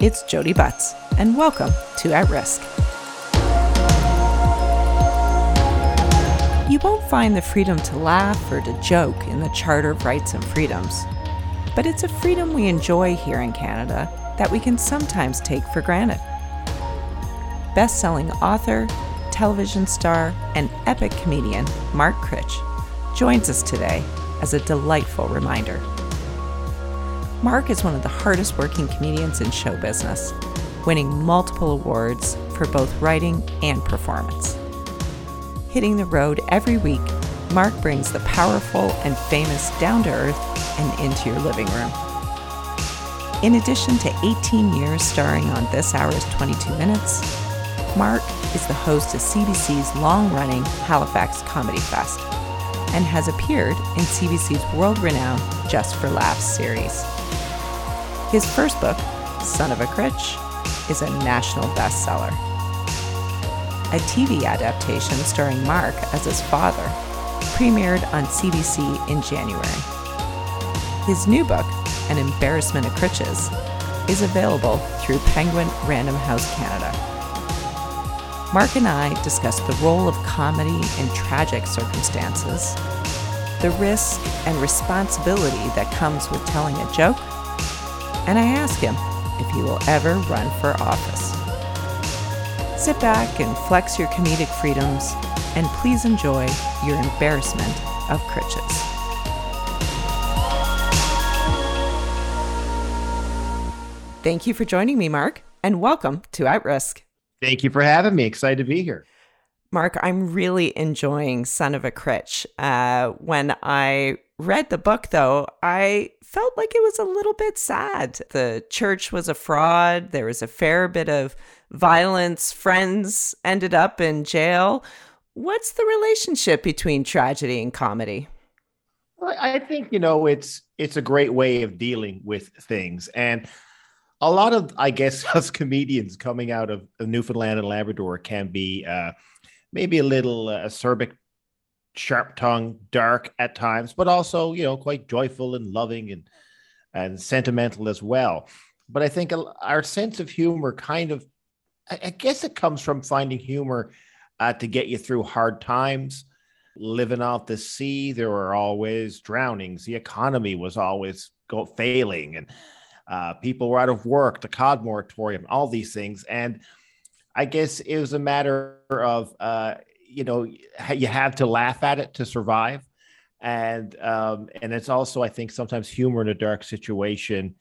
It's Jodi Butts, and welcome to At Risk. You won't find the freedom to laugh or to joke in the Charter of Rights and Freedoms, but it's a freedom we enjoy here in Canada that we can sometimes take for granted. Best selling author, television star, and epic comedian Mark Critch joins us today as a delightful reminder. Mark is one of the hardest working comedians in show business, winning multiple awards for both writing and performance. Hitting the road every week, Mark brings the powerful and famous down to earth and into your living room. In addition to 18 years starring on This Hour's 22 Minutes, Mark is the host of CBC's long running Halifax Comedy Fest and has appeared in CBC's world renowned Just for Laughs series. His first book, Son of a Critch, is a national bestseller. A TV adaptation starring Mark as his father premiered on CBC in January. His new book, An Embarrassment of Critches, is available through Penguin Random House Canada. Mark and I discuss the role of comedy in tragic circumstances, the risk and responsibility that comes with telling a joke, and I ask him if he will ever run for office. Sit back and flex your comedic freedoms, and please enjoy your embarrassment of Critches. Thank you for joining me, Mark, and welcome to At Risk. Thank you for having me. Excited to be here. Mark, I'm really enjoying Son of a Critch. Uh, when I read the book, though, I felt like it was a little bit sad. The church was a fraud. There was a fair bit of violence. Friends ended up in jail. What's the relationship between tragedy and comedy? Well, I think you know it's it's a great way of dealing with things, and a lot of I guess us comedians coming out of Newfoundland and Labrador can be. Uh, maybe a little uh, acerbic, sharp tongue, dark at times, but also, you know, quite joyful and loving and, and sentimental as well. But I think our sense of humor kind of, I guess it comes from finding humor uh, to get you through hard times. Living off the sea, there were always drownings. The economy was always go, failing, and uh, people were out of work. The cod moratorium, all these things, and I guess it was a matter of uh, you know you have to laugh at it to survive, and um, and it's also I think sometimes humor in a dark situation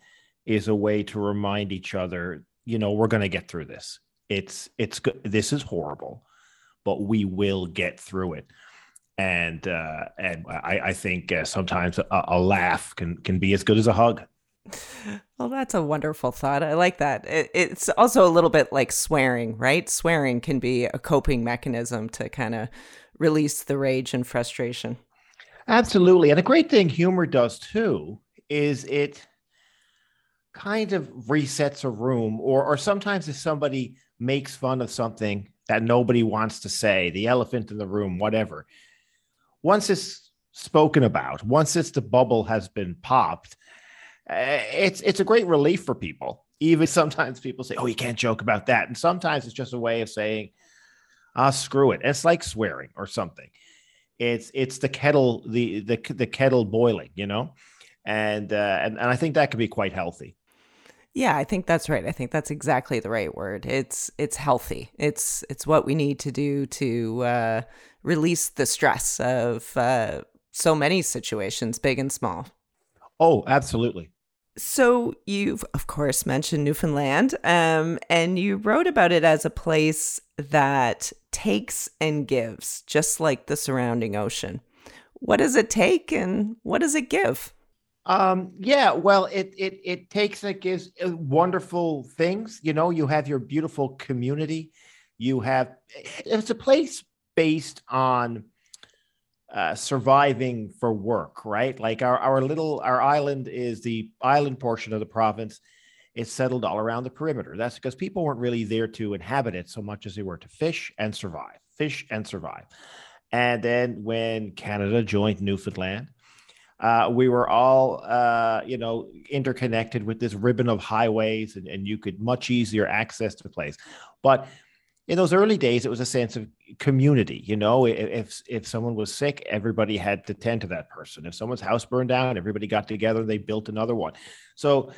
is a way to remind each other, you know, we're going to get through this. It's it's good. This is horrible, but we will get through it. And uh, and I, I think uh, sometimes a, a laugh can can be as good as a hug. Well, that's a wonderful thought. I like that. It, it's also a little bit like swearing, right? Swearing can be a coping mechanism to kind of release the rage and frustration. Absolutely. And a great thing humor does too is it kind of resets a room, or, or sometimes if somebody makes fun of something that nobody wants to say, the elephant in the room, whatever, once it's spoken about, once it's the bubble has been popped, it's it's a great relief for people. Even sometimes people say, "Oh, you can't joke about that," and sometimes it's just a way of saying, "Ah, screw it." It's like swearing or something. It's it's the kettle the the the kettle boiling, you know, and uh, and and I think that can be quite healthy. Yeah, I think that's right. I think that's exactly the right word. It's it's healthy. It's it's what we need to do to uh, release the stress of uh, so many situations, big and small. Oh, absolutely. So you've, of course, mentioned Newfoundland, um, and you wrote about it as a place that takes and gives, just like the surrounding ocean. What does it take, and what does it give? Um, yeah, well, it it it takes and gives uh, wonderful things. You know, you have your beautiful community. You have it's a place based on uh, surviving for work, right? Like our, our little, our island is the island portion of the province. It's settled all around the perimeter. That's because people weren't really there to inhabit it so much as they were to fish and survive, fish and survive. And then when Canada joined Newfoundland, Uh, we were all, uh, you know, interconnected with this ribbon of highways, and, and you could much easier access the place. But in those early days, it was a sense of community. You know, if if someone was sick, everybody had to tend to that person. If someone's house burned down, everybody got together and they built another one. So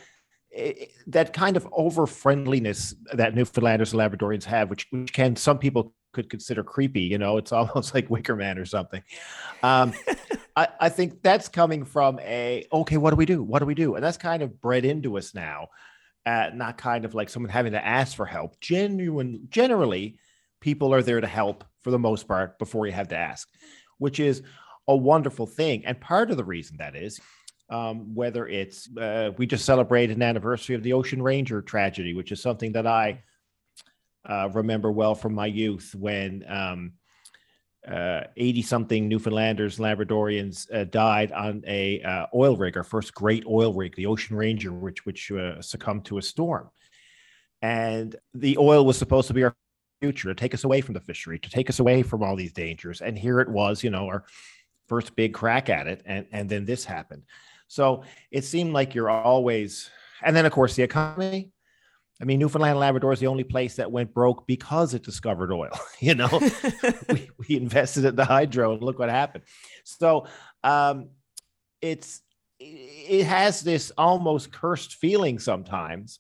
it, that kind of over friendliness that Newfoundlanders and Labradorians have, which, which can some people could consider creepy. You know, it's almost like Wicker Man or something. Um, I, I think that's coming from a okay, what do we do? What do we do? And that's kind of bred into us now. Uh, not kind of like someone having to ask for help. Genuine, generally, people are there to help for the most part before you have to ask, which is a wonderful thing. And part of the reason that is, um, whether it's uh, we just celebrated an anniversary of the Ocean Ranger tragedy, which is something that I uh, remember well from my youth when 80 uh, something Newfoundlanders, Labradorians uh, died on a uh, oil rig, our first great oil rig, the Ocean Ranger, which, which uh, succumbed to a storm. And the oil was supposed to be our future, to take us away from the fishery, to take us away from all these dangers. And here it was, you know, our first big crack at it. And, and then this happened. So it seemed like you're always, and then of course the economy, I mean, Newfoundland and Labrador is the only place that went broke because it discovered oil. you know, we, we invested in the hydro, and look what happened. So um, it's it has this almost cursed feeling sometimes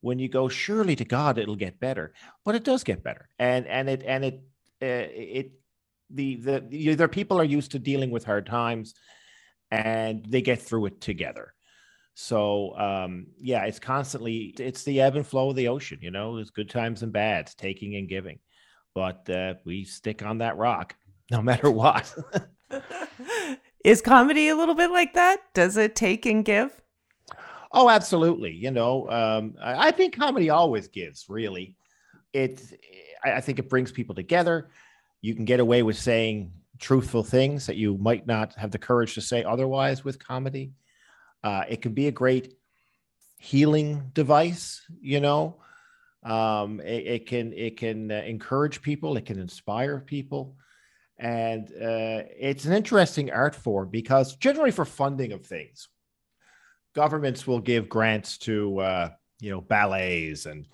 when you go, surely to God it'll get better, but it does get better, and and it and it uh, it the the either people are used to dealing with hard times, and they get through it together so um, yeah, it's constantly it's the ebb and flow of the ocean. You know, there's good times and bads, taking and giving, but uh, we stick on that rock no matter what. Is comedy a little bit like that? Does it take and give? Oh, absolutely. You know, um, I, I think comedy always gives. Really, it. I, I think it brings people together. You can get away with saying truthful things that you might not have the courage to say otherwise with comedy uh, it can be a great healing device, you know. Um, it, it, can it can uh, encourage people, it can inspire people, and uh, it's an interesting art form because generally for funding of things, governments will give grants to uh, you know ballets and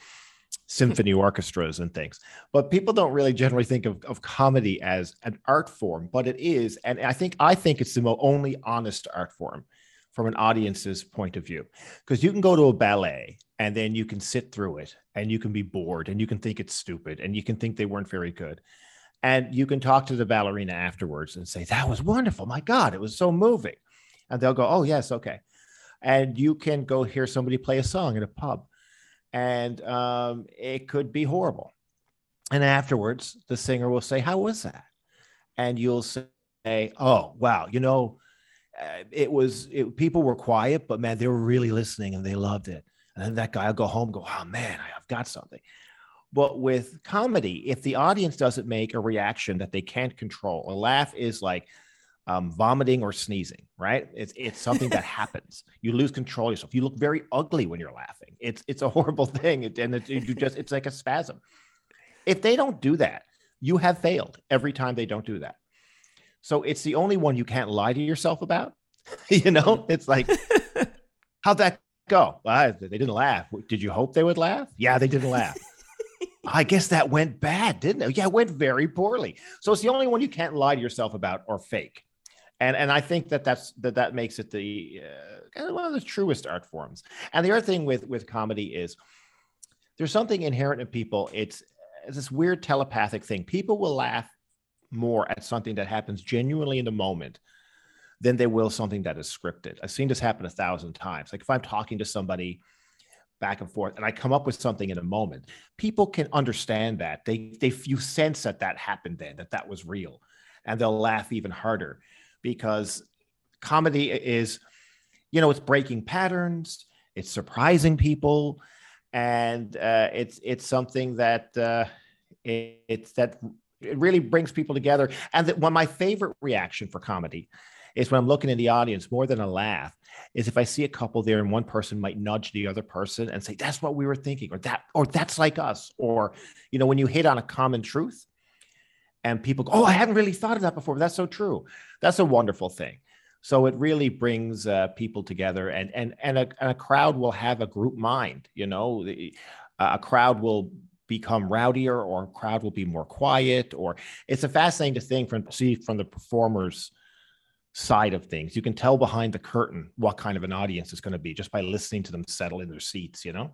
symphony orchestras and things. But people don't really generally think of, of comedy as an art form, but it is. And I think I think it's the only honest art form from an audience's point of view. Because you can go to a ballet and then you can sit through it and you can be bored and you can think it's stupid and you can think they weren't very good. And you can talk to the ballerina afterwards and say that was wonderful. My god it was so moving. And they'll go oh yes okay. And you can go hear somebody play a song in a pub. And um, it could be horrible. And afterwards the singer will say how was that? And you'll say oh wow you know it was it, people were quiet, but man, they were really listening and they loved it. And then that guy will go home, go, oh man, I've got something. But with comedy, if the audience doesn't make a reaction that they can't control, a laugh is like um, vomiting or sneezing, right? It's it's something that happens. You lose control of yourself. You look very ugly when you're laughing. It's it's a horrible thing, and it, you just it's like a spasm. If they don't do that, you have failed every time they don't do that. So it's the only one you can't lie to yourself about. you know, it's like, how'd that go? Well, they didn't laugh. Did you hope they would laugh? Yeah, they didn't laugh. I guess that went bad, didn't it? Yeah, it went very poorly. So it's the only one you can't lie to yourself about or fake. And, and I think that that's that that makes it the uh, one of the truest art forms. And the other thing with with comedy is there's something inherent in people. It's, it's this weird telepathic thing. People will laugh more at something that happens genuinely in the moment than they will something that is scripted. I've seen this happen a thousand times. Like if I'm talking to somebody back and forth and I come up with something in a moment, people can understand that. They they you sense that that happened then, that that was real, and they'll laugh even harder because comedy is, you know, it's breaking patterns, it's surprising people, and uh, it's it's something that uh, it, it's that it really brings people together. And that one my favorite reaction for comedy is when I'm looking in the audience more than a laugh is if I see a couple there and one person might nudge the other person and say, that's what we were thinking, or that, or that's like us. Or, you know, when you hit on a common truth and people go, Oh, I hadn't really thought of that before. That's so true. That's a wonderful thing. So it really brings uh, people together, and and and a, and a crowd will have a group mind. You know, a crowd will become rowdier, or a crowd will be more quiet. Or it's a fascinating thing from see from the performers side of things. You can tell behind the curtain what kind of an audience is going to be just by listening to them settle in their seats. You know,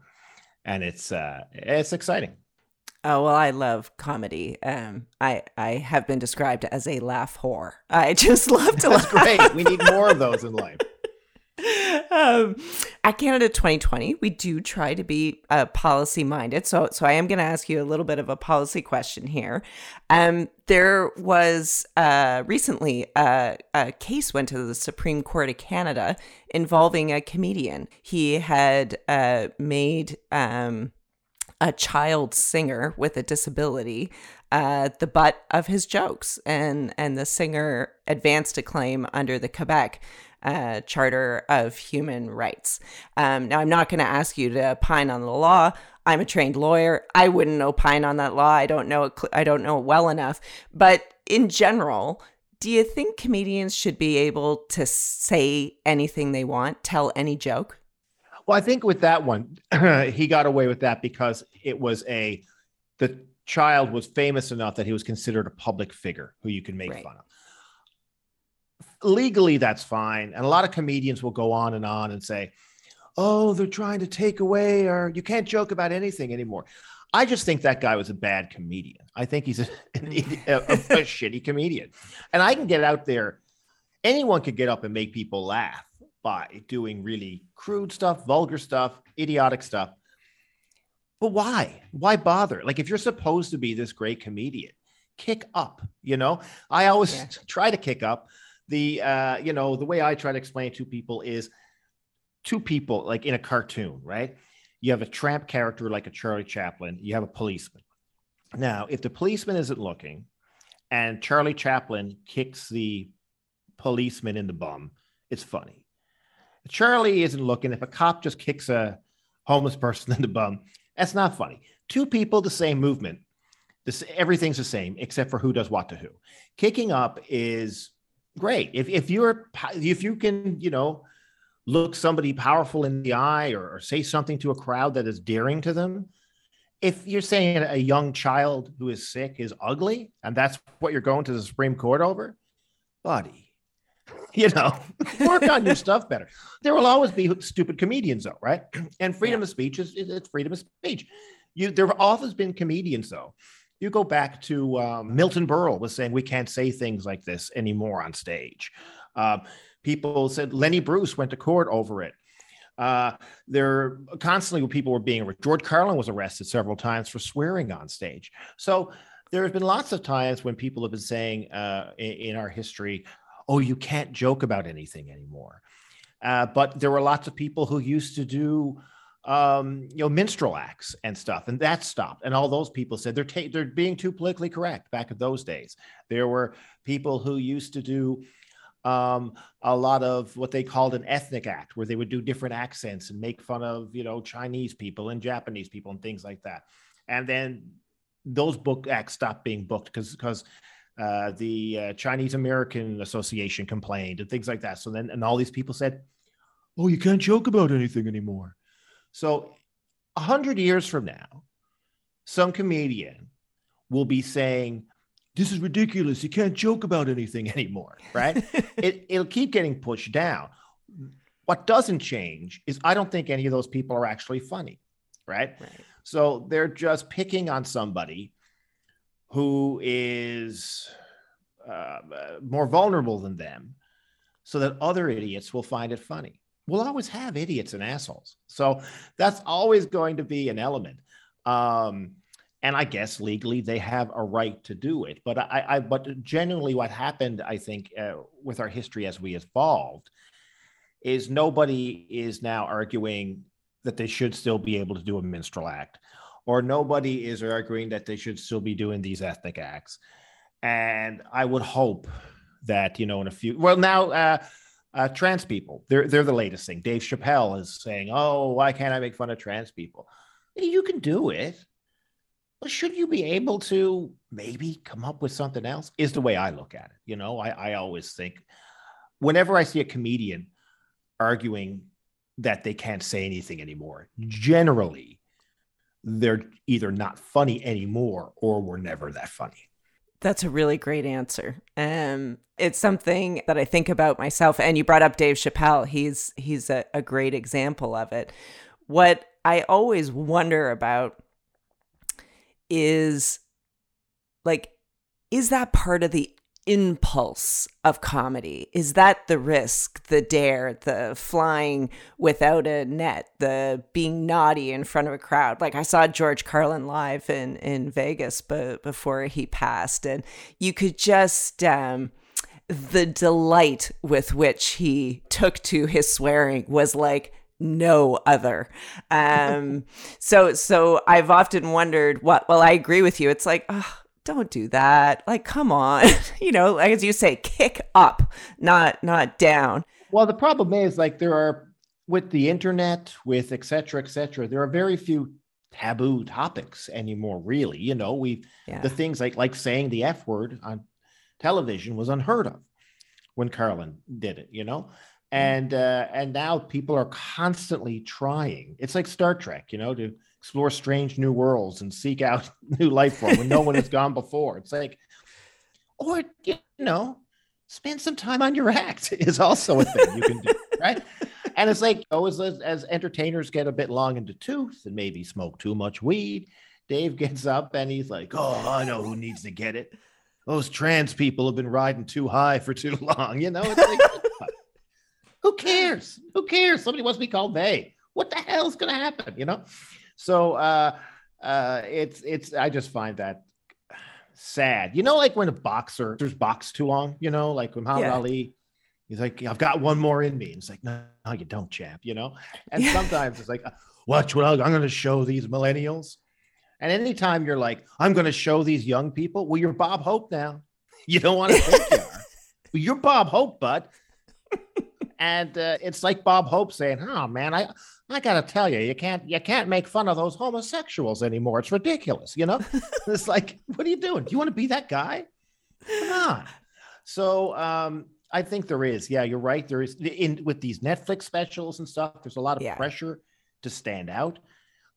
and it's uh, it's exciting. Oh well, I love comedy. Um, I I have been described as a laugh whore. I just love to. That's laugh. great. We need more of those in life. Um, at Canada 2020, we do try to be uh, policy minded. So, so I am going to ask you a little bit of a policy question here. Um, there was uh, recently uh, a case went to the Supreme Court of Canada involving a comedian. He had uh, made um, a child singer with a disability uh, the butt of his jokes, and and the singer advanced a claim under the Quebec uh, Charter of Human Rights. Um, now, I'm not going to ask you to opine on the law. I'm a trained lawyer. I wouldn't opine on that law. I don't know it. I don't know it well enough. But in general, do you think comedians should be able to say anything they want, tell any joke? Well, I think with that one, he got away with that because it was a the child was famous enough that he was considered a public figure who you can make right. fun of legally that's fine. And a lot of comedians will go on and on and say oh they're trying to take away or you can't joke about anything anymore. I just think that guy was a bad comedian. I think he's a, hmm. a, a, a shitty comedian. And i can get out there anyone could get up and make people laugh by doing really crude stuff vulgar stuff idiotic stuff. But why? Why bother? Like if you're supposed to be this great comedian kick up you know? I always yeah. try to kick up the uh, you know the way I try to explain to people is two people like in a cartoon, right? You have a tramp character like a Charlie Chaplin. You have a policeman. Now, if the policeman isn't looking, and Charlie Chaplin kicks the policeman in the bum, it's funny. Charlie isn't looking. If a cop just kicks a homeless person in the bum, that's not funny. Two people, the same movement. This everything's the same except for who does what to who. Kicking up is great. If if you're if you can, you know, look somebody powerful in the eye or, or say something to a crowd that is daring to them, if you're saying a young child who is sick is ugly and that's what you're going to the Supreme Court over, buddy, you know, work on your stuff better. There will always be stupid comedians, though, right? And freedom yeah. of speech is it's freedom of speech. You there have always been comedians, though, you go back to um, Milton Berle was saying we can't say things like this anymore on stage. Uh, people said Lenny Bruce went to court over it. Uh, there constantly people were being George Carlin was arrested several times for swearing on stage. So there have been lots of times when people have been saying uh, in, in, our history, "Oh, you can't joke about anything anymore." Uh, but there were lots of people who used to do um, you know, minstrel acts and stuff, and that stopped. And all those people said they're ta- they're being too politically correct. Back in those days, there were people who used to do um, a lot of what they called an ethnic act, where they would do different accents and make fun of you know Chinese people and Japanese people and things like that. And then those book acts stopped being booked because because uh, the uh, Chinese American Association complained and things like that. So then, and all these people said, "Oh, you can't joke about anything anymore." So, a hundred years from now, some comedian will be saying, "This is ridiculous. You can't joke about anything anymore." Right? it, it'll keep getting pushed down. What doesn't change is I don't think any of those people are actually funny. Right? right. So they're just picking on somebody who is uh, more vulnerable than them so that other idiots will find it funny we'll always have idiots and assholes. So that's always going to be an element. Um, and I guess legally they have a right to do it. But I, I but genuinely, what happened, I think, uh, with our history as we evolved, is nobody is now arguing that they should still be able to do a minstrel act, or nobody is arguing that they should still be doing these ethnic acts. And I would hope that you know in a few well now. Uh, uh, trans people. They're they're the latest thing. Dave Chappelle is saying, "Oh, why can't I make fun of trans people?" You can do it, but should you be able to maybe come up with something else? Is the way I look at it. You know, I I always think whenever I see a comedian arguing that they can't say anything anymore, generally they're either not funny anymore or were never that funny. That's a really great answer. Um, it's something that I think about myself. And you brought up Dave Chappelle. He's he's a, a great example of it. What I always wonder about is like, is that part of the impulse of comedy? Is that the risk, the dare, the flying without a net, the being naughty in front of a crowd? Like I saw George Carlin live in in Vegas but before he passed and you could just um the delight with which he took to his swearing was like no other. Um, so so I've often wondered what. Well, I agree with you. It's like, oh, don't do that. Like, come on. you know, like as you say, kick up, not not down. Well, the problem is like there are with the internet, with et cetera, et cetera, there are very few taboo topics anymore, really. You know, we yeah. the things like like saying the F word on television was unheard of when Carlin did it, you know? And uh, and now people are constantly trying. It's like Star Trek, you know, to explore strange new worlds and seek out new life form when no one has gone before. It's like, or you know, spend some time on your act is also a thing you can do, right? And it's like, oh, as, as entertainers get a bit long in the tooth and maybe smoke too much weed, Dave gets up and he's like, oh, I know who needs to get it. Those trans people have been riding too high for too long. You know, it's like, who cares? Who cares? Somebody wants to be called they. What the hell's going to happen? You know? So uh, uh, it's it's I just find that sad. You know, like when a boxer there's box too long. You know, like when Muhammad yeah. Ali. He's like, I've got one more in me. And it's like, no, no, you don't, champ. You know. And yeah. sometimes it's like, watch what I'm going to show these millennials. And anytime you're like, I'm going to show these young people, well, you're Bob Hope now. You don't want to think you are. You're Bob Hope, bud. And uh, it's like Bob Hope saying, "Oh man, I I gotta tell you, you can't you can't make fun of those homosexuals anymore. It's ridiculous, you know. it's like, what are you doing? Do you want to be that guy? Come on. So um, I think there is. Yeah, you're right. There is in with these Netflix specials and stuff. There's a lot of yeah. pressure to stand out.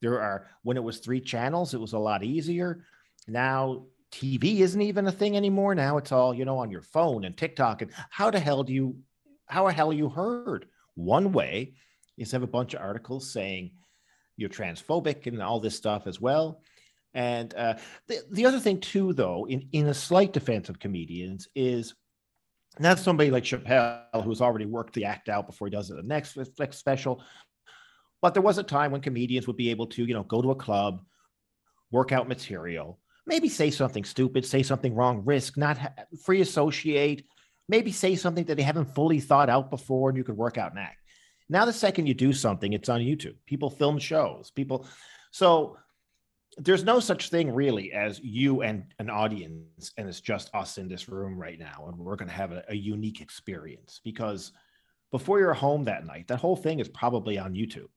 There are when it was three channels, it was a lot easier. Now TV isn't even a thing anymore. Now it's all you know on your phone and TikTok. And how the hell do you? How the hell you heard? One way is to have a bunch of articles saying you're transphobic and all this stuff as well. And uh, the, the other thing, too, though, in, in a slight defense of comedians, is not somebody like Chappelle who's already worked the act out before he does it the next, next special. But there was a time when comedians would be able to, you know, go to a club, work out material, maybe say something stupid, say something wrong, risk, not ha- free associate, maybe say something that they haven't fully thought out before, and you could work out an act. Now, the second you do something, it's on YouTube. People film shows. People, so there's no such thing really as you and an audience, and it's just us in this room right now, and we're going to have a, a unique experience because before you're home that night, that whole thing is probably on YouTube.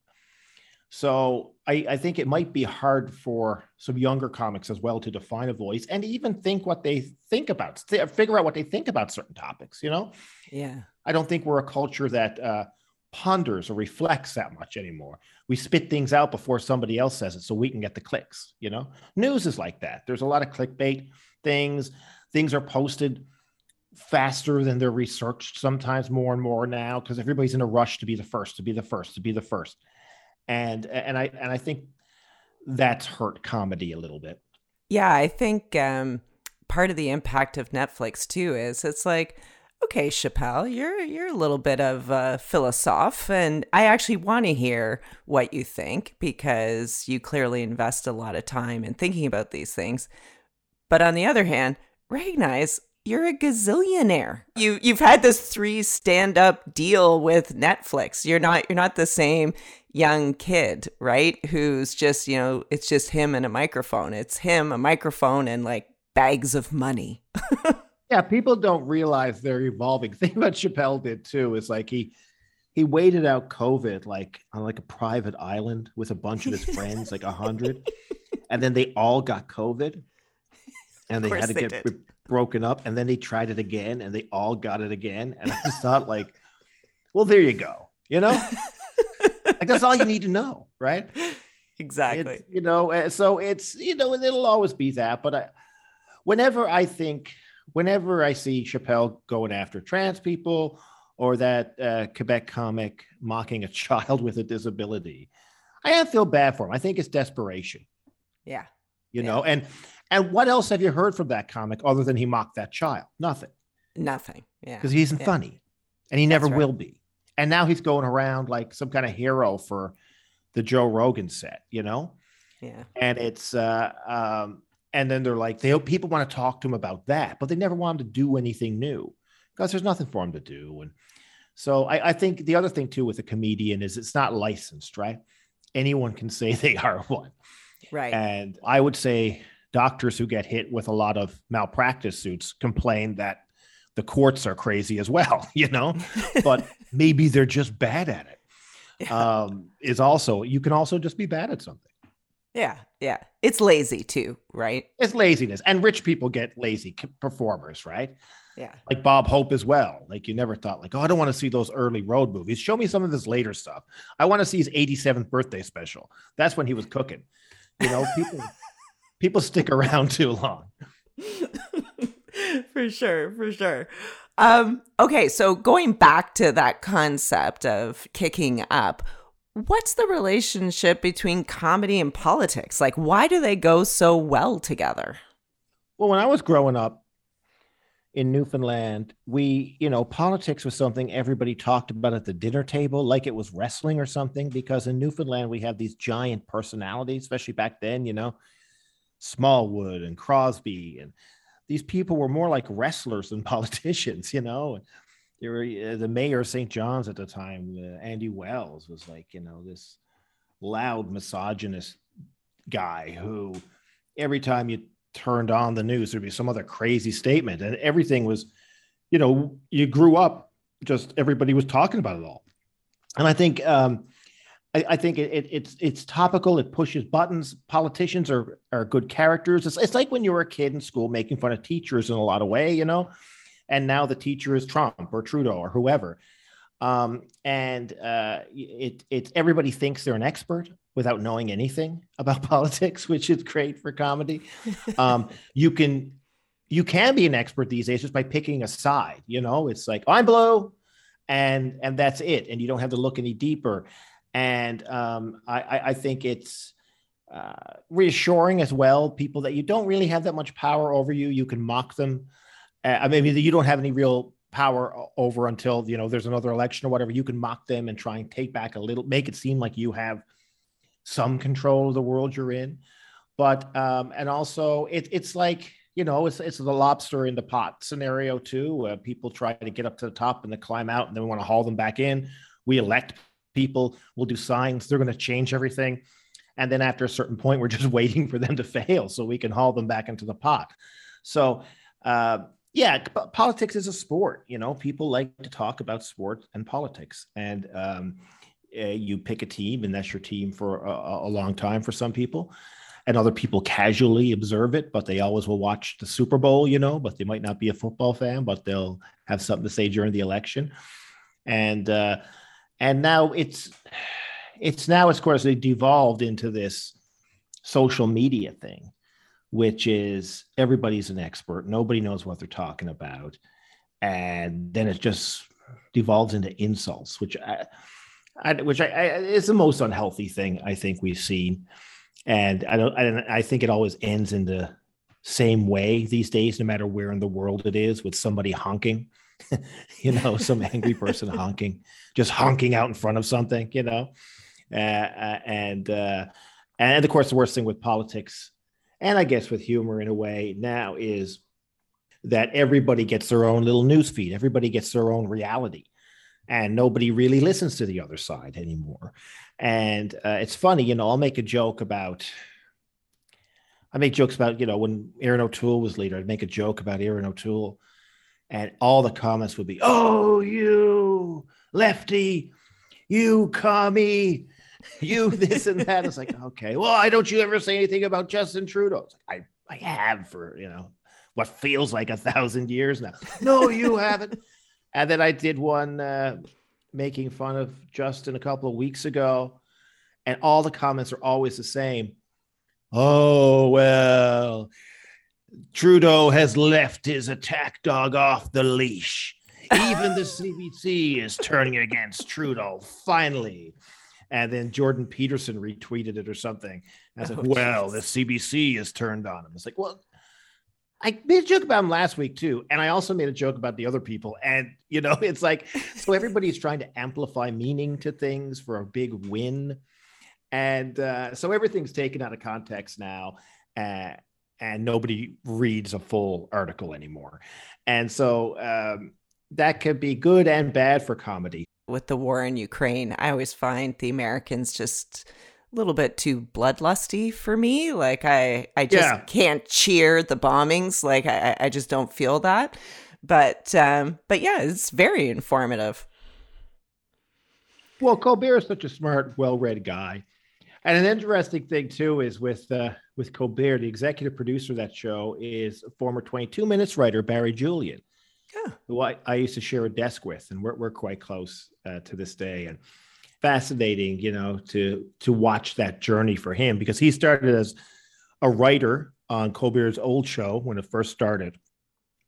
So I, I, think it might be hard for some younger comics as well to define a voice and even think what they think about, figure out what they think about certain topics. You know? Yeah. I don't think we're a culture that uh, ponders or reflects that much anymore. We spit things out before somebody else says it so we can get the clicks, you know? News is like that. There's a lot of clickbait things. Things are posted faster than they're researched sometimes more and more now because everybody's in a rush to be the first, to be the first, to be the first. And and I and I think that's hurt comedy a little bit. Yeah, I think um part of the impact of Netflix too is it's like okay, Chappelle, you're you're a little bit of a philosoph, and I actually want to hear what you think because you clearly invest a lot of time in thinking about these things. But on the other hand, recognize you're a gazillionaire. You you've had this three stand up deal with Netflix. You're not you're not the same young kid, right? Who's just, you know, it's just him and a microphone. It's him, a microphone and like bags of money. Yeah, people don't realize they're evolving. The thing about Chappelle did too is like he he waited out COVID like on like a private island with a bunch of his friends, like a hundred, and then they all got COVID. and they had to they get broken up, and then they tried it again, and they all got it again. And I just thought, like, well, there you go. You know, like that's all you need to know, right? Exactly. It's, you know, so it's you know, it'll always be that. But I, whenever I think, whenever I see Chappelle going after trans people or that uh, Quebec comic mocking a child with a disability, I feel bad for him. I think it's desperation. Yeah. You yeah. know, and and what else have you heard from that comic other than he mocked that child? Nothing. Nothing. Yeah. Because he isn't yeah. funny, and he never right. will be. And now he's going around like some kind of hero for the Joe Rogan set, you know? Yeah. And it's uh um and then they're like they people want to talk to him about that, but they never want him to do anything new because there's nothing for him to do. And so I, I think the other thing too with a comedian is it's not licensed, right? Anyone can say they are one. Right. And I would say doctors who get hit with a lot of malpractice suits complain that the courts are crazy as well, you know, but maybe they're just bad at it. Yeah. Um, is also, you can also just be bad at something. Yeah. Yeah. It's lazy too, right? It's laziness. And rich people get lazy performers, right? Yeah. Like Bob Hope as well. Like you never thought, like, oh, I don't want to see those early road movies. Show me some of this later stuff. I want to see his 87th birthday special. That's when he was cooking. You know, people people stick around too long. for sure, for sure. Um, okay, so going back to that concept of kicking up, what's the relationship between comedy and politics? Like, why do they go so well together? Well, when I was growing up in Newfoundland, we, you know, politics was something everybody talked about at the dinner table, like it was wrestling or something, because in Newfoundland, we have these giant personalities, especially back then, you know, Smallwood and Crosbie and these people were more like wrestlers than politicians, you know. Were, uh, the mayor of St. John's at the time, uh, Andy Wells, was like, you know, this loud misogynist guy who every time you turned on the news, there'd be some other crazy statement, and everything was, you know, you grew up just everybody was talking about it all. And I think um, I, I think it, it, it's it's topical. It pushes buttons. Politicians are are good characters. It's, it's like when you were a kid in school making fun of teachers in a lot of way, you know. And now the teacher is Trump or Trudeau or whoever. Um, and uh, it it everybody thinks they're an expert without knowing anything about politics, which is great for comedy. Um, you can you can be an expert these days just by picking a side. You know, it's like I'm blue, and and that's it, and you don't have to look any deeper and um, I, I, think it's uh, reassuring as well. People that you don't really have that much power over you, you can mock them. Uh, maybe you don't have any real power over until you know there's another election or whatever. You can mock them and try and take back a little, make it seem like you have some control of the world you're in. But um, and also it, it's like you know it's it's the lobster in the pot scenario too. People try to get up to the top and then climb out, and then we want to haul them back in. We elect people will do signs they're going to change everything. And then after a certain point we're just waiting for them to fail so we can haul them back into the pot. So uh, yeah politics is a sport you know? People like to talk about sport and politics. And um, uh, you pick a team and that's your team for a, a long time for some people. And other people casually observe it, but they always will watch the Super Bowl, you know, but they might not be a football fan, but they'll have something to say during the election. And uh, and now it's it's now of course it devolved into this social media thing which is everybody's an expert. Nobody knows what they're talking about. And then it just devolves into insults which I, I which I, I, is the most unhealthy thing I think we've seen. And I don't I, I think it always ends in the same way these days no matter where in the world it is with somebody honking you know, some angry person honking, just honking out in front of something, you know, uh, uh, and uh, and of course the worst thing with politics, and I guess with humor in a way now is that everybody gets their own little news feed, everybody gets their own reality, and nobody really listens to the other side anymore. And uh, it's funny, you know, I'll make a joke about. I make jokes about, you know, when Erin O'Toole was leader, I'd make a joke about Erin O'Toole and all the comments would be, "Oh, you lefty, you commie, you this and that." It's like, okay, well, why don't you ever say anything about Justin Trudeau? Like, I I have for, you know, what feels like a thousand years now. No, you haven't. And then I did one uh, making fun of Justin a couple of weeks ago, and all the comments are always the same. Oh, well, Trudeau has left his attack dog off the leash. Even the CBC is turning against Trudeau, finally. And then Jordan Peterson retweeted it or something. I was oh, well, geez. the CBC is turned on him. It's like, well, I made a joke about him last week too, and I also made a joke about the other people. And you know, it's like so everybody's trying to amplify meaning to things for a big win, and uh, so everything's taken out of context now, uh, and nobody reads a full article anymore, and so um, that could be good and bad for comedy. With the war in Ukraine, I always find the Americans just a little bit too bloodlusty for me. Like I, I just yeah. can't cheer the bombings. Like I, I just don't feel that. But, um, but yeah, it's very informative. Well, Colbert is such a smart, well-read guy, and an interesting thing too is with uh, with Colbert, the executive producer of that show is former Twenty Two Minutes writer Barry Julien, yeah. who I, I used to share a desk with, and we're we're quite close uh, to this day. And fascinating, you know, to to watch that journey for him because he started as a writer on Colbert's old show when it first started,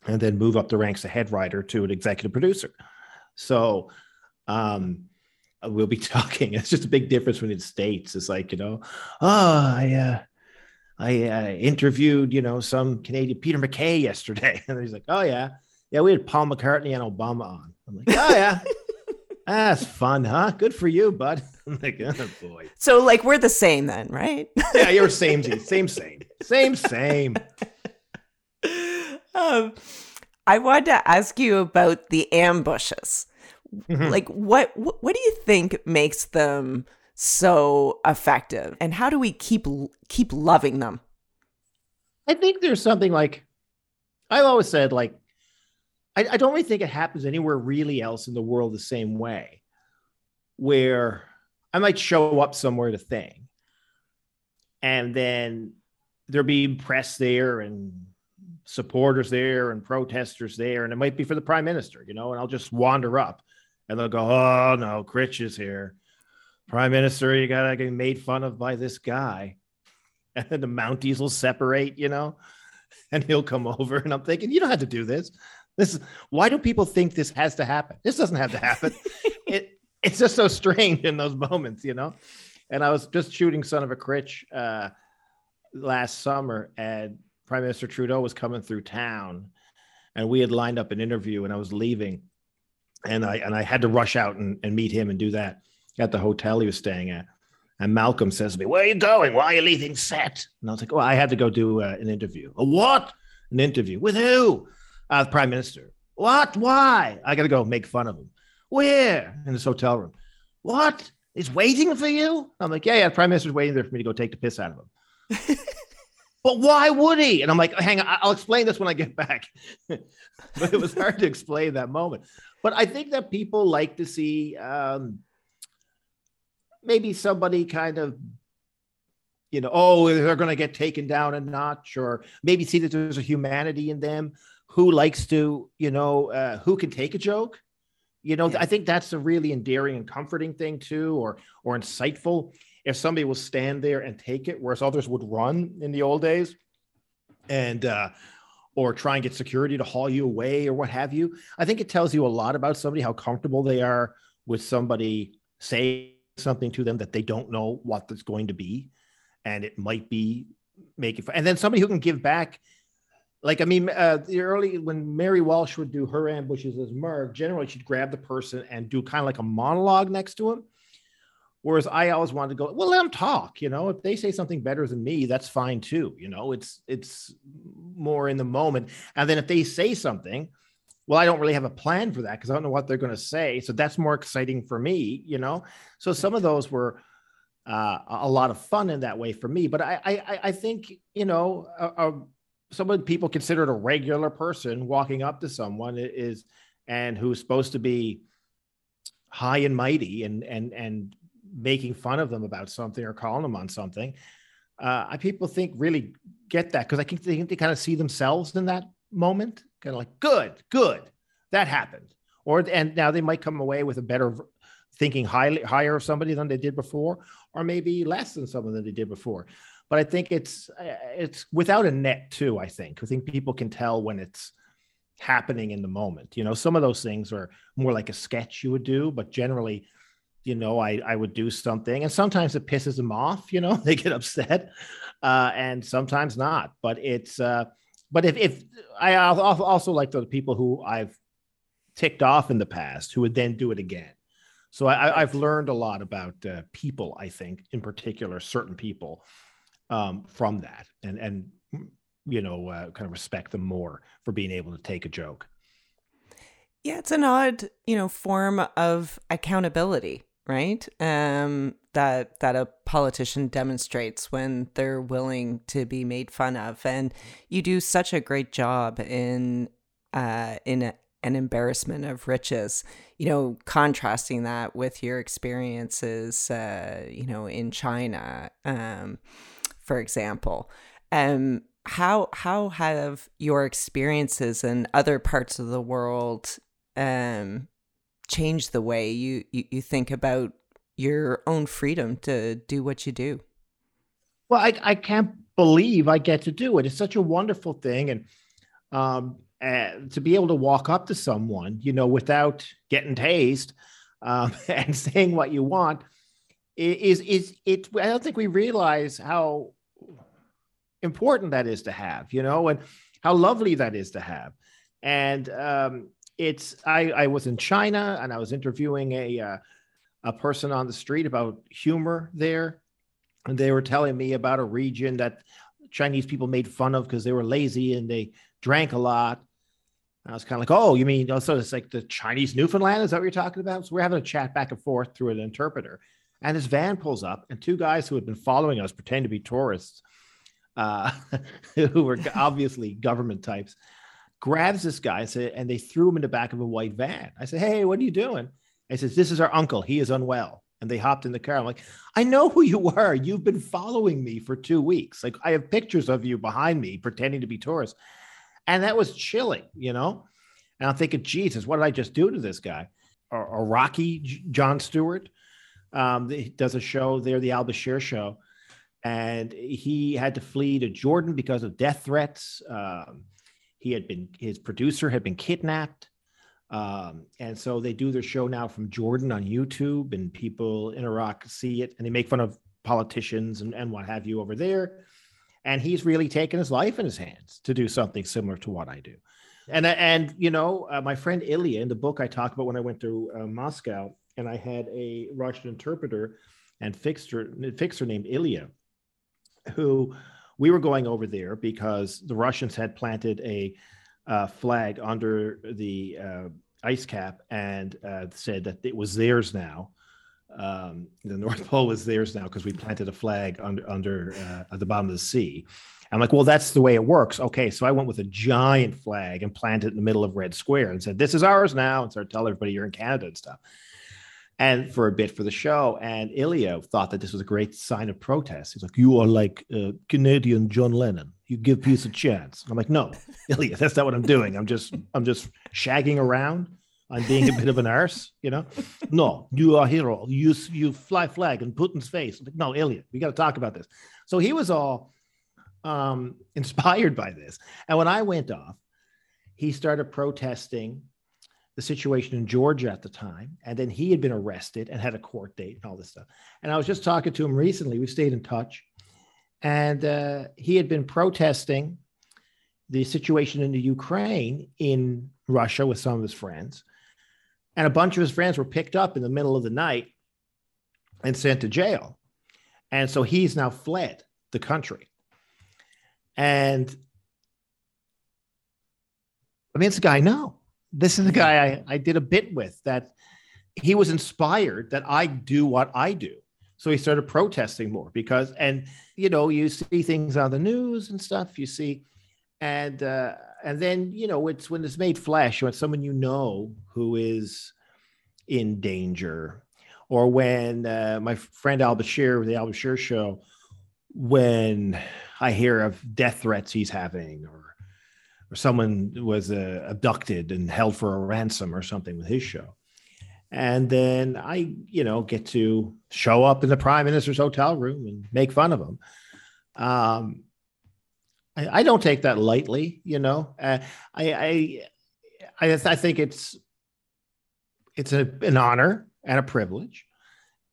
and then move up the ranks a head writer to an executive producer. So um, we'll be talking. It's just a big difference between the states. It's like you know, oh, I uh, I uh, interviewed you know some Canadian Peter MacKay yesterday, and he's like, oh yeah, yeah, we had Paul McCartney and Obama on. I'm like, oh yeah. That's fun, huh? Good for you, bud. I'm like, oh boy. So, like, we're the same then, right? yeah, you're same, same, same, same, same. Um, I wanted to ask you about the ambushes. Mm-hmm. Like, what, what what do you think makes them so effective, and how do we keep keep loving them? I think there's something like I've always said, like I, I don't really think it happens anywhere really else in the world the same way, where I might show up somewhere to thing, and then there'll be press there and supporters there and protesters there, and it might be for the prime minister, you know, and I'll just wander up and they'll go, Oh no, Critch is here. Prime Minister, you gotta get made fun of by this guy. And then the Mounties will separate, you know, and he'll come over. And I'm thinking, you don't have to do this. This is why do people think this has to happen? This doesn't have to happen. it it's just so strange in those moments, you know. And I was just shooting Son of a Critch uh, last summer, and Prime Minister Trudeau was coming through town, and we had lined up an interview, and I was leaving, and I and I had to rush out and, and meet him and do that at the hotel he was staying at. And Malcolm says to me, "Where are you going? Why are you leaving set?" And I was like, "Well, I had to go do uh, an interview." A what? An interview with who? uh, the prime minister. What? Why? I got to go make fun of him. Where? In this hotel room. What? He's waiting for you? I'm like, yeah, yeah, the prime minister's waiting there for me to go take the piss out of him. but why would he? And I'm like, hang on, I'll explain this when I get back. but it was hard to explain that moment. But I think that people like to see um, maybe somebody kind of you know, oh, they're going to get taken down a notch, or maybe see that there's a humanity in them who likes to, you know, uh, who can take a joke. You know, yeah. I think that's a really endearing and comforting thing too, or or insightful. If somebody will stand there and take it, whereas others would run in the old days, and uh, or try and get security to haul you away or what have you. I think it tells you a lot about somebody how comfortable they are with somebody saying something to them that they don't know what it's going to be, and it might be making. And then somebody who can give back like I mean, uh, the early when Mary Walsh would do her ambushes as Marg, generally she'd grab the person and do kind of like a monologue next to him. Whereas I always wanted to go, well, let them talk. You know, if they say something better than me, that's fine too. You know, it's it's more in the moment. And then if they say something, well, I don't really have a plan for that because I don't know what they're going to say. So that's more exciting for me. You know, so some of those were. Uh, a lot of fun in that way for me, but I I, I think you know a, a someone people considered a regular person walking up to someone is and who's supposed to be high and mighty and and and making fun of them about something or calling them on something uh, people think really get that because I think they, they kind of see themselves in that moment, kind of like, good, good, that happened. Or and now they might come away with a better thinking highly higher of somebody than they did before, or maybe less than someone than they did before. But I think it's uh, it's without a net too. I think I think people can tell when it's happening in the moment. You know, some of those things are more like a sketch you would do, but generally you know, I, I would do something and sometimes it pisses them off, you know, they get upset uh, and sometimes not, but it's, uh, but if, if I also like the people who I've ticked off in the past who would then do it again. So I, I've learned a lot about uh, people, I think, in particular, certain people um, from that and, and, you know, uh, kind of respect them more for being able to take a joke. Yeah, it's an odd, you know, form of accountability right? Um, that that a politician demonstrates when they're willing to be made fun of, and you do such a great job in uh, in a, an embarrassment of riches. You know, contrasting that with your experiences, uh, you know, in China, um, for example. Um, how how have your experiences in other parts of the world um, change the way you, you, you think about your own freedom to do what you do? Well, I, I can't believe I get to do it. It's such a wonderful thing. And um, uh, to be able to walk up to someone, you know, without getting tased um, and saying what you want is, is it, I don't think we realize how important that is to have, you know, and how lovely that is to have. And um, it's I, I was in China and I was interviewing a uh, a person on the street about humor there, and they were telling me about a region that Chinese people made fun of because they were lazy and they drank a lot. And I was kind of like, oh, you mean oh, so it's like the Chinese Newfoundland? Is that what you're talking about? So we're having a chat back and forth through an interpreter. And this van pulls up, and two guys who had been following us pretend to be tourists, uh, who were obviously government types, grabs this guy and, said, and they threw him in the back of a white van. I said, Hey, what are you doing? I says, This is our uncle. He is unwell. And they hopped in the car. I'm like, I know who you are. You've been following me for two weeks. Like, I have pictures of you behind me pretending to be tourists. And that was chilling, you know? And I'm thinking, Jesus, what did I just do to this guy? Or, or Iraqi Jon Stewart um, he does a show there, the Al Bashir show. And he had to flee to Jordan because of death threats. Um, he had been his producer had been kidnapped. Um, and so they do their show now from Jordan on YouTube, and people in Iraq see it and they make fun of politicians and, and what have you over there. And he's really taken his life in his hands to do something similar to what I do. And and you know, uh, my friend Ilya in the book I talked about when I went to uh, Moscow, and I had a Russian interpreter and fixer fixer named Ilya, who we were going over there because the Russians had planted a uh, flag under the uh, ice cap and uh, said that it was theirs now. Um, the North Pole was theirs now because we planted a flag under under uh, at the bottom of the sea. I'm like, well, that's the way it works. Okay, so I went with a giant flag and planted it in the middle of Red Square and said, "This is ours now," and started telling everybody you're in Canada and stuff and for a bit for the show. And Ilya thought that this was a great sign of protest. He's like, "You are like uh, Canadian John Lennon. You give peace a chance." I'm like, "No, Ilya, that's not what I'm doing. I'm just I'm just shagging around. I'm being a bit of an arse, you know. No, you are a hero. You you fly flag in Putin's face. I'm like, no, Ilya, we got to talk about this. So he was all um, inspired by this. And when I went off, he started protesting the situation in Georgia at the time. And then he had been arrested and had a court date and all this stuff. And I was just talking to him recently. We stayed in touch. And uh, he had been protesting the situation in the Ukraine in Russia with some of his friends. And a bunch of his friends were picked up in the middle of the night and sent to jail. And so he's now fled the country. And I mean, it's a guy, no this is the guy I, I did a bit with that he was inspired that I do what I do. So he started protesting more because, and you know, you see things on the news and stuff. You see, and uh, and then you know, it's when it's made flesh, when someone you know who is in danger, or when uh, my friend Al Bashir, with the Al Bashir show, when I hear of death threats he's having, or or someone was uh, abducted and held for a ransom or something with his show. And then I, you know, get to show up in the prime minister's hotel room and make fun of him. Um, I, I don't take that lightly, you know. Uh, I, I, I, I think it's it's a, an honor and a privilege,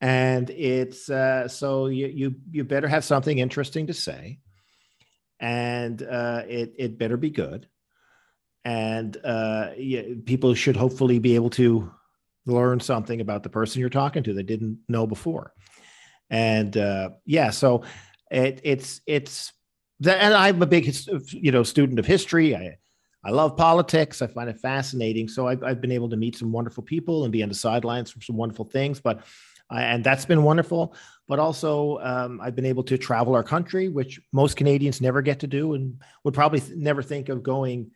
and it's uh, so you you you better have something interesting to say, and uh, it it better be good, and uh, yeah, people should hopefully be able to learn something about the person you're talking to that didn't know before, and uh, yeah, so it, it's it's that, and I'm a big you know student of history. I I love politics. I find it fascinating. So I've, I've been able to meet some wonderful people and be on the sidelines for some wonderful things. But and that's been wonderful. But also, um, I've been able to travel our country, which most Canadians never get to do, and would probably th- never think of going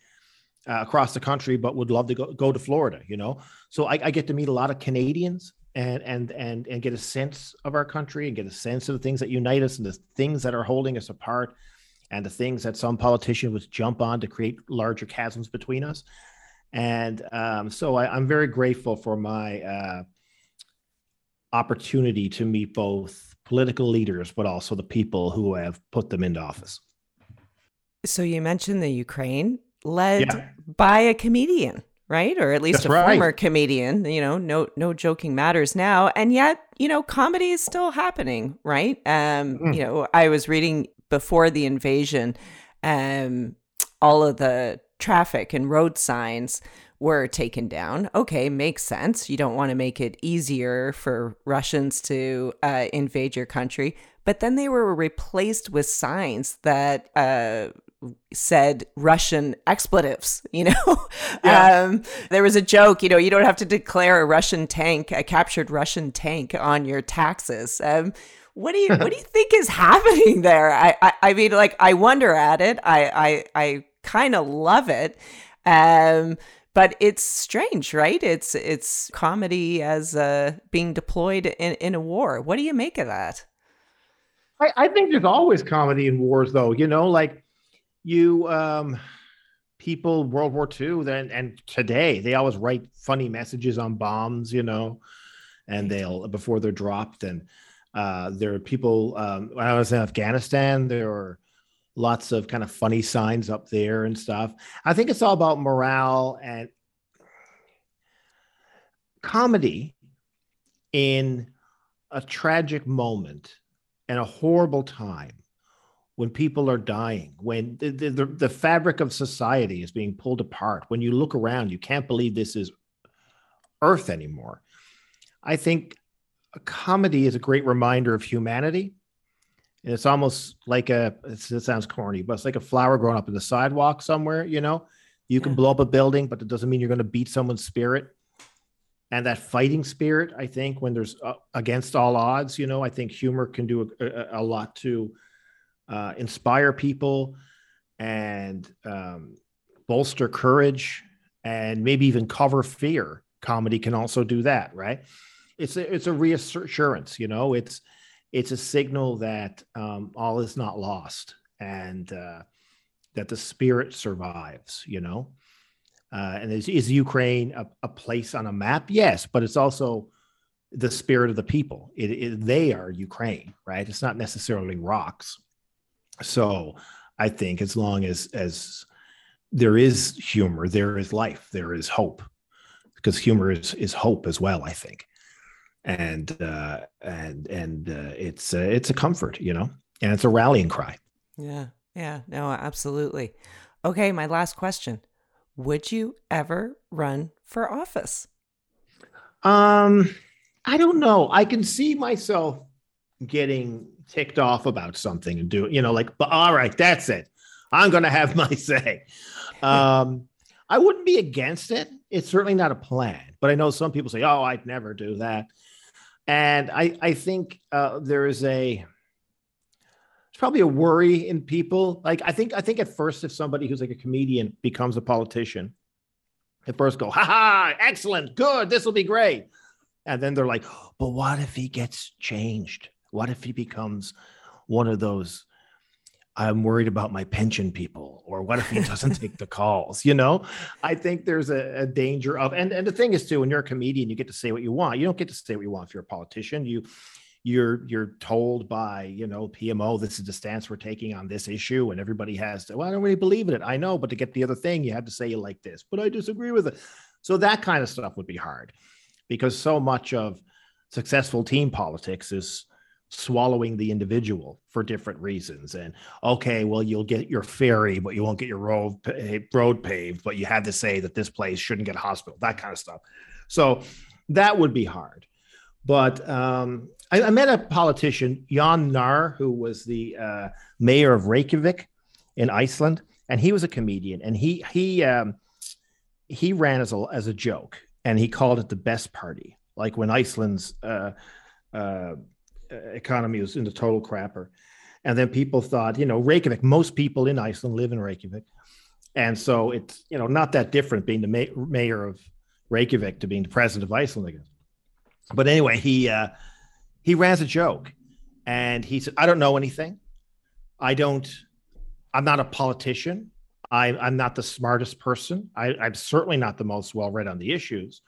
uh, across the country, but would love to go, go to Florida. You know, so I, I get to meet a lot of Canadians and and and and get a sense of our country and get a sense of the things that unite us and the things that are holding us apart and the things that some politician would jump on to create larger chasms between us. And um, so I, am very grateful for my uh, opportunity to meet both political leaders, but also the people who have put them into office. So you mentioned the Ukraine led yeah. by a comedian, right? Or at least That's a right. former comedian. You know, no no joking matters now. And yet, you know, comedy is still happening, right? Um, mm. you know, I was reading before the invasion, um, all of the traffic and road signs were taken down. Okay, makes sense. You don't want to make it easier for Russians to uh, invade your country. But then they were replaced with signs that uh, said Russian expletives, you know? Yeah. Um, there was a joke, you know, you don't have to declare a Russian tank, a captured Russian tank on your taxes. Um, what do you what do you think is happening there? I, I, I mean, like I wonder at it. I I I kind of love it. Um, but it's strange, right? It's it's comedy as uh, being deployed in, in a war. What do you make of that? I, I think there's always comedy in wars, though. You know, like you um, people World War II, then and today they always write funny messages on bombs. You know, and they'll before they're dropped and uh, there are people, um, when I was in Afghanistan, there were lots of kind of funny signs up there and stuff. I think it's all about morale and comedy in a tragic moment and a horrible time when people are dying, when the, the, the, fabric of society is being pulled apart, when you look around, you can't believe this is Earth anymore. I think a comedy is a great reminder of humanity. And it's almost like a, it sounds corny, but it's like a flower growing up in the sidewalk somewhere, you know? You can yeah. blow up a building, but it doesn't mean you're going to beat someone's spirit. And that fighting spirit, I think, when there's uh, against all odds, you know, I think humor can do a, a, a lot to uh, inspire people and um, bolster courage and maybe even cover fear. Comedy can also do that, right? it's a, it's a reassurance you know it's it's a signal that um, all is not lost and uh, that the spirit survives you know? Uh, and is, is ukraine a, a, place on a map? Yes but it's also the spirit of the people. It, it, they are ukraine right? It's not necessarily rocks. So i think as long as as there is humor there is life there is hope because humor is is hope as well i think and uh, and and uh, it's uh, it's a comfort, you know, and it's a rallying cry. Yeah, yeah, no, absolutely. Okay, my last question: Would you ever run for office? Um, I don't know. I can see myself getting ticked off about something and do you know like, but all right, that's it. I'm going to have my say. Um, I wouldn't be against it. It's certainly not a plan, but I know some people say, "Oh, I'd never do that." And I I think uh, there is a it's probably a worry in people. Like I think I think at first, if somebody who's like a comedian becomes a politician, at first go, ha ha, excellent, good, this will be great, and then they're like, but what if he gets changed? What if he becomes one of those I'm worried about my pension people, or what if he doesn't take the calls? You know, I think there's a, a, danger of, and, and the thing is too, when you're a comedian, you get to say what you want. You don't get to say what you want if you're a politician. You, you're you're told by you know PMO this is the stance we're taking on this issue, and everybody has to. Well, I don't really believe in it. I know, but to get the other thing, you had to say you like this, but I disagree with it. So that kind of stuff would be hard, because so much of successful team politics is swallowing the individual for different reasons. And okay, well, you'll get your ferry, but you won't get your road road paved. But you had to say that this place shouldn't get a hospital, that kind of stuff. So that would be hard. But um, I, I, met a politician, Jón Gnarr, who was the uh, mayor of Reykjavik in Iceland, and he was a comedian, and he he um, he ran as a as a joke, and he called it the best party, like when Iceland's uh, uh, economy was in the total crapper, and then people thought, you know, Reykjavik. Most people in Iceland live in Reykjavik, and so it's you know not that different being the ma- mayor of Reykjavik to being the president of Iceland, guess. But anyway, he uh, he ran as a joke, and he said, "I don't know anything. I don't. I'm not a politician. I, I'm not the smartest person. I, I'm certainly not the most well read on the issues.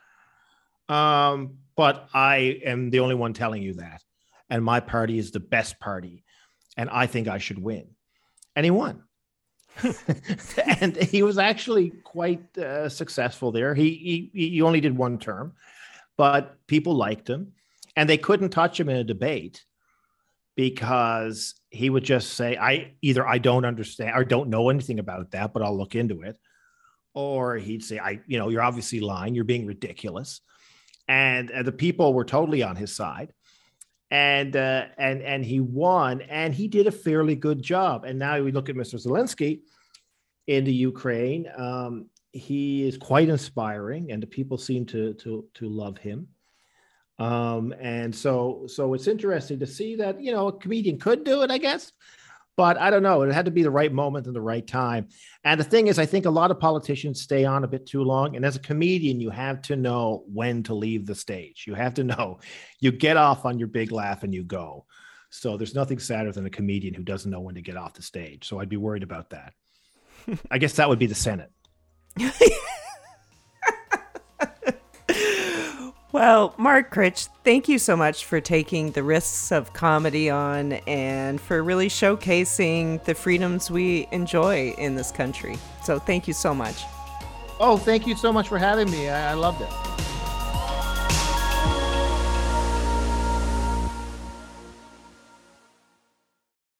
Um, but I am the only one telling you that, and my party is the best party, and I think I should win." And he won. and he was actually quite uh, successful there. He, he he only did one term, but people liked him and they couldn't touch him in a debate because he would just say i either i don't understand or don't know anything about that but i'll look into it or he'd say i you know you're obviously lying you're being ridiculous and, and the people were totally on his side and uh, and and he won and he did a fairly good job and now we look at mr zelensky in the ukraine um, he is quite inspiring, and the people seem to to to love him. Um, and so so it's interesting to see that you know a comedian could do it, I guess, but I don't know. It had to be the right moment and the right time. And the thing is, I think a lot of politicians stay on a bit too long. And as a comedian, you have to know when to leave the stage. You have to know you get off on your big laugh and you go. So there's nothing sadder than a comedian who doesn't know when to get off the stage. So I'd be worried about that. I guess that would be the Senate. well, Mark Critch, thank you so much for taking the risks of comedy on and for really showcasing the freedoms we enjoy in this country. So, thank you so much. Oh, thank you so much for having me. I, I loved it.